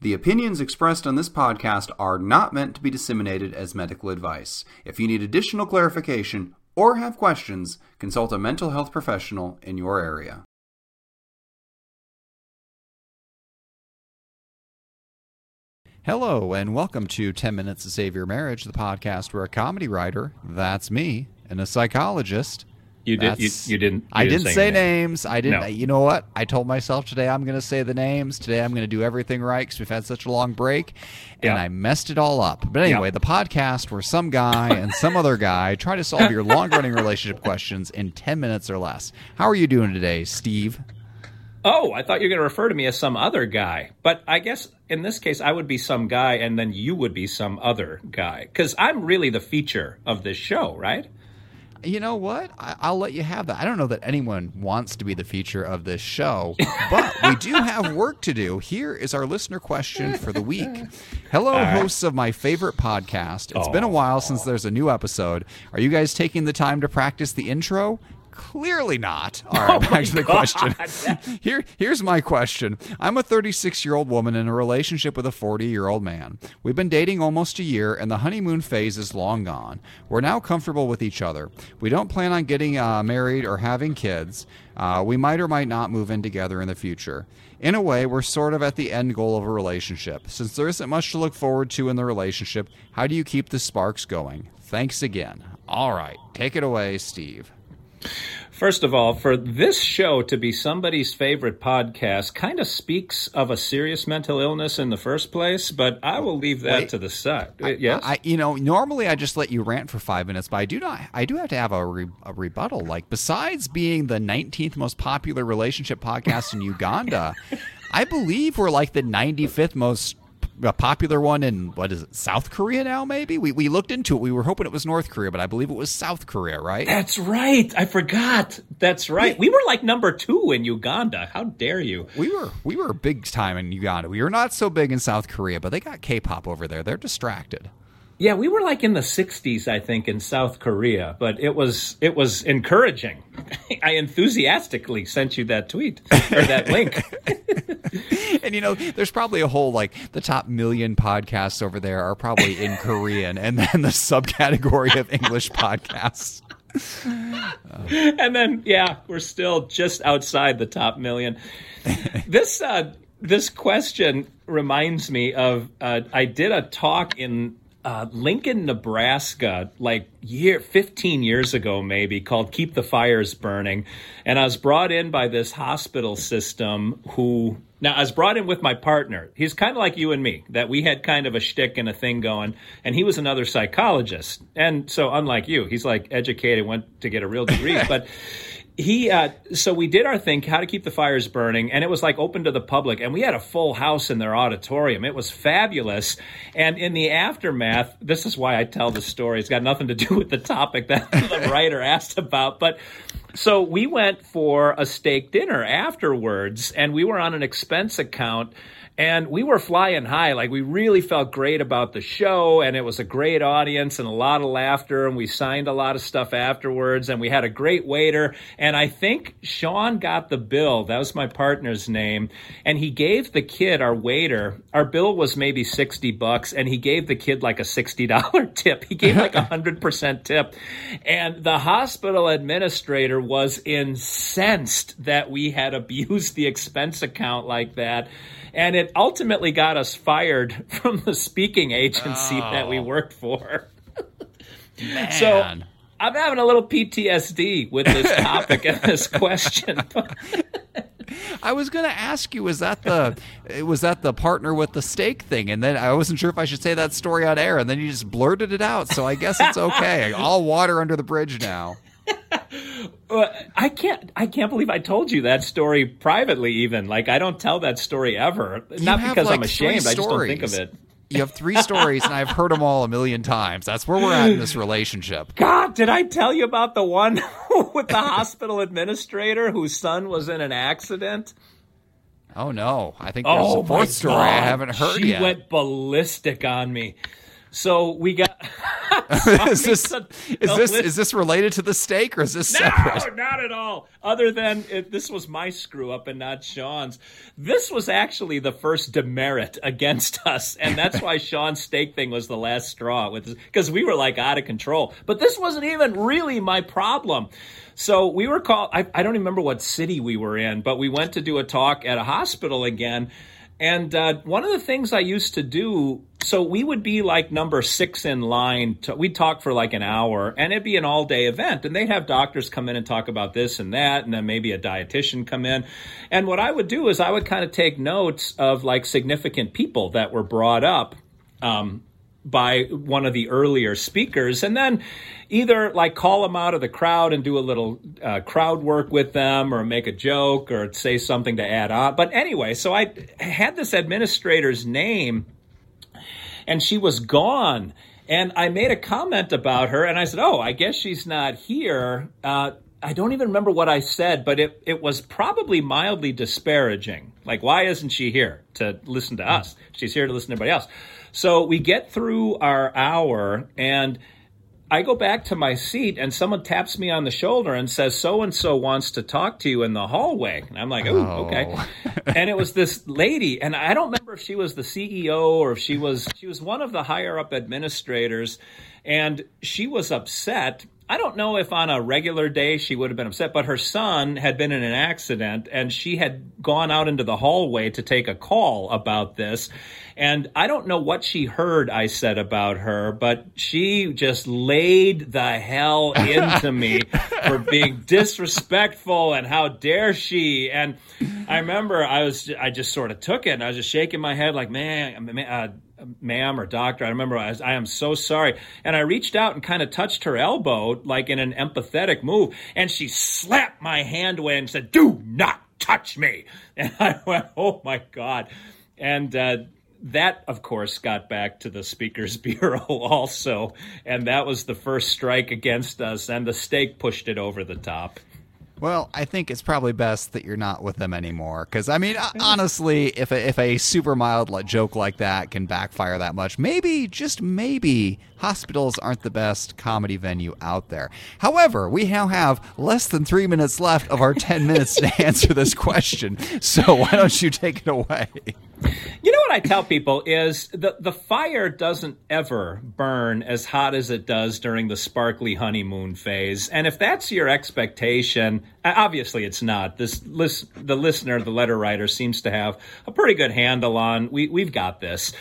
The opinions expressed on this podcast are not meant to be disseminated as medical advice. If you need additional clarification or have questions, consult a mental health professional in your area. Hello, and welcome to 10 Minutes to Save Your Marriage, the podcast where a comedy writer, that's me, and a psychologist, You did. You, you didn't. you I didn't say, say names. I didn't. No. You know what? I told myself today I'm going to say the names. Today I'm going to do everything right because we've had such a long break, and Yeah. I messed it all up. But anyway, Yeah. the podcast where some guy and some other guy try to solve your long-running relationship questions in 10 minutes or less. How are you doing today, Steve? Oh, I thought you were going to refer to me as some other guy. But I guess in this case, I would be some guy, and then you would be some other guy. Because I'm really the feature of this show, right? You know what? I, I'll let you have that. I don't know that anyone wants to be the feature of this show, but we do have work to do. Here is our listener question for the week. Hello, hosts of my favorite podcast. It's been a while since there's a new episode. Are you guys taking the time to practice the intro? Clearly not. All right, back to the question. Here, here's my question. I'm a 36 year old woman in a relationship with a 40 year old man. We've been dating almost a year, and the honeymoon phase is long gone. We're now comfortable with each other. We don't plan on getting uh, married or having kids. Uh, we might or might not move in together in the future. In a way, we're sort of at the end goal of a relationship. Since there isn't much to look forward to in the relationship, how do you keep the sparks going? Thanks again. All right, take it away, Steve. First of all, for this show to be somebody's favorite podcast kind of speaks of a serious mental illness in the first place, but I will leave that Wait. to the side. Uh, yes? I, you know, normally I just let you rant for five minutes, but I do not. I do have to have a, re, a rebuttal. Like, besides being the 19th most popular relationship podcast in Uganda, I believe we're like the 95th most p- popular one in what is it, South Korea now? Maybe we we looked into it. We were hoping it was North Korea, but I believe it was South Korea, right? That's right. I forgot. That's right. We were like number two in Uganda. How dare you? We were we were big time in Uganda. We were not so big in South Korea, but they got K-pop over there. They're distracted. Yeah, we were like in the 60s, I think, in South Korea, but it was it was encouraging. I enthusiastically sent you that tweet or that link. And you know, there's probably a whole like the top million podcasts over there are probably in Korean, and then the subcategory of English podcasts. and then yeah, we're still just outside the top million. this uh, this question reminds me of uh, I did a talk in uh, Lincoln, Nebraska, like year 15 years ago, maybe called "Keep the Fires Burning," and I was brought in by this hospital system who. Now, I was brought in with my partner. He's kind of like you and me, that we had kind of a shtick and a thing going, and he was another psychologist. And so, unlike you, he's like educated, went to get a real degree. but he uh, so we did our thing how to keep the fires burning and it was like open to the public and we had a full house in their auditorium it was fabulous and in the aftermath this is why i tell the story it's got nothing to do with the topic that the writer asked about but so we went for a steak dinner afterwards and we were on an expense account and we were flying high. Like we really felt great about the show, and it was a great audience and a lot of laughter. And we signed a lot of stuff afterwards, and we had a great waiter. And I think Sean got the bill. That was my partner's name, and he gave the kid, our waiter, our bill was maybe sixty bucks, and he gave the kid like a sixty dollar tip. He gave like a hundred percent tip, and the hospital administrator was incensed that we had abused the expense account like that and it ultimately got us fired from the speaking agency oh. that we worked for. So I'm having a little PTSD with this topic and this question. I was going to ask you, was that the was that the partner with the steak thing? And then I wasn't sure if I should say that story on air, and then you just blurted it out. So I guess it's okay. All water under the bridge now. Uh, I can't. I can't believe I told you that story privately. Even like I don't tell that story ever. Not have, because I'm ashamed. I just don't think of it. You have three stories, and I've heard them all a million times. That's where we're at in this relationship. God, did I tell you about the one with the hospital administrator whose son was in an accident? Oh no! I think there's Oh, a fourth story I haven't heard she yet. went ballistic on me. So we got is this is this is this related to the steak or is this separate? No, not at all. Other than it, this was my screw up and not Sean's. This was actually the first demerit against us, and that's why Sean's steak thing was the last straw with because we were like out of control. But this wasn't even really my problem. So we were called. I, I don't remember what city we were in, but we went to do a talk at a hospital again and uh, one of the things I used to do, so we would be like number six in line. To, we'd talk for like an hour, and it'd be an all day event. And they'd have doctors come in and talk about this and that, and then maybe a dietitian come in. And what I would do is I would kind of take notes of like significant people that were brought up um, by one of the earlier speakers and then either like call them out of the crowd and do a little uh, crowd work with them or make a joke or say something to add on. But anyway so i had this administrator's name and she was gone. And i made a comment about her and i said oh i guess she's not here. Uh, I don't even remember what I said, but it, it was probably mildly disparaging. Like, why isn't she here to listen to us? She's here to listen to everybody else. So we get through our hour and I go back to my seat and someone taps me on the shoulder and says, So and so wants to talk to you in the hallway. And I'm like, Oh, okay. and it was this lady, and I don't remember if she was the CEO or if she was she was one of the higher up administrators, and she was upset I don't know if on a regular day she would have been upset, but her son had been in an accident and she had gone out into the hallway to take a call about this. And I don't know what she heard I said about her, but she just laid the hell into me for being disrespectful and how dare she. And I remember I was, I just sort of took it and I was just shaking my head like, man, uh, ma'am or doctor. I remember I, was, I am so sorry. And I reached out and kind of touched her elbow, like in an empathetic move. And she slapped my hand away and said, Do not touch me. And I went, Oh my God. And, uh, that, of course, got back to the Speakers Bureau also, and that was the first strike against us, and the steak pushed it over the top. Well, I think it's probably best that you're not with them anymore. Because I mean, honestly, if a, if a super mild joke like that can backfire that much, maybe just maybe hospitals aren't the best comedy venue out there. However, we now have less than three minutes left of our ten minutes to answer this question. So why don't you take it away? You know what I tell people is the the fire doesn't ever burn as hot as it does during the sparkly honeymoon phase. And if that's your expectation, obviously it's not. This list, the listener, the letter writer seems to have a pretty good handle on we we've got this.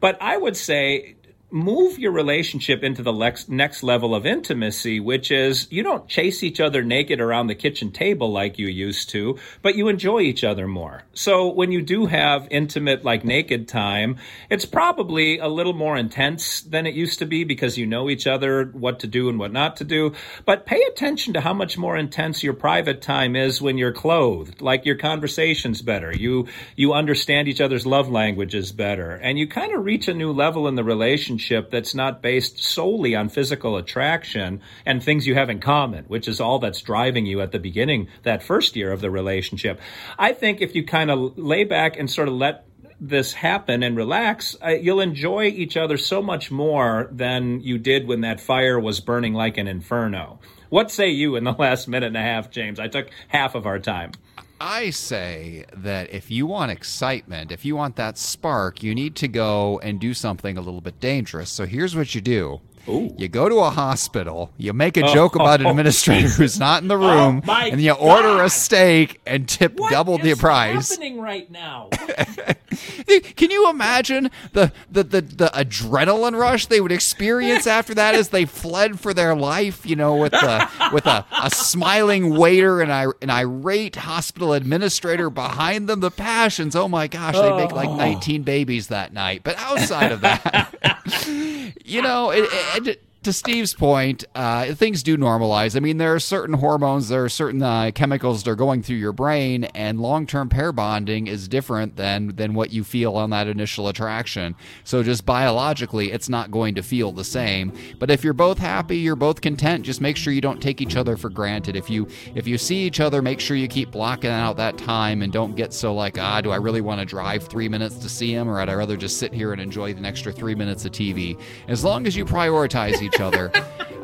But I would say move your relationship into the lex- next level of intimacy, which is you don't chase each other naked around the kitchen table like you used to, but you enjoy each other more. So when you do have intimate, like naked time, it's probably a little more intense than it used to be because you know each other, what to do and what not to do. But pay attention to how much more intense your private time is when you're clothed, like your conversation's better. You, you understand each other's love languages better and you kind of reach a new level in the relationship relationship that's not based solely on physical attraction and things you have in common, which is all that's driving you at the beginning, that first year of the relationship. I think if you kind of lay back and sort of let this happen and relax, uh, you'll enjoy each other so much more than you did when that fire was burning like an inferno. What say you in the last minute and a half, James? I took half of our time. I say that if you want excitement, if you want that spark, you need to go and do something a little bit dangerous. So here's what you do. Ooh. You go to a hospital, you make a oh. joke about an administrator who's not in the oh room, oh and you order a steak and tip what double the price. happening right now? Can you imagine the, the, the, the, adrenaline rush they would experience after that as they fled for their life, you know, with a, with a, a smiling waiter and an irate hospital administrator behind them? The passions, oh my gosh, they make like 19 babies that night. But outside of that, you know, it, it, to Steve's point, uh, things do normalize. I mean, there are certain hormones, there are certain uh, chemicals that are going through your brain, and long-term pair bonding is different than than what you feel on that initial attraction. So, just biologically, it's not going to feel the same. But if you're both happy, you're both content. Just make sure you don't take each other for granted. If you if you see each other, make sure you keep blocking out that time and don't get so like, ah, do I really want to drive three minutes to see him, or I'd rather just sit here and enjoy the extra three minutes of TV? As long as you prioritize each other.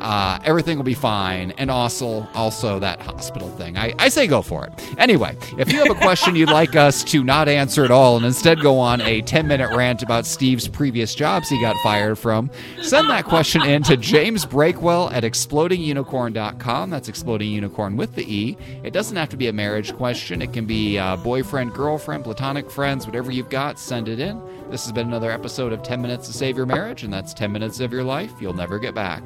Uh, everything will be fine. And also, also that hospital thing. I, I say go for it. Anyway, if you have a question you'd like us to not answer at all and instead go on a 10 minute rant about Steve's previous jobs he got fired from, send that question in to James Breakwell at explodingunicorn.com. That's exploding unicorn with the E. It doesn't have to be a marriage question, it can be uh, boyfriend, girlfriend, platonic friends, whatever you've got, send it in. This has been another episode of 10 Minutes to Save Your Marriage, and that's 10 minutes of your life you'll never get back.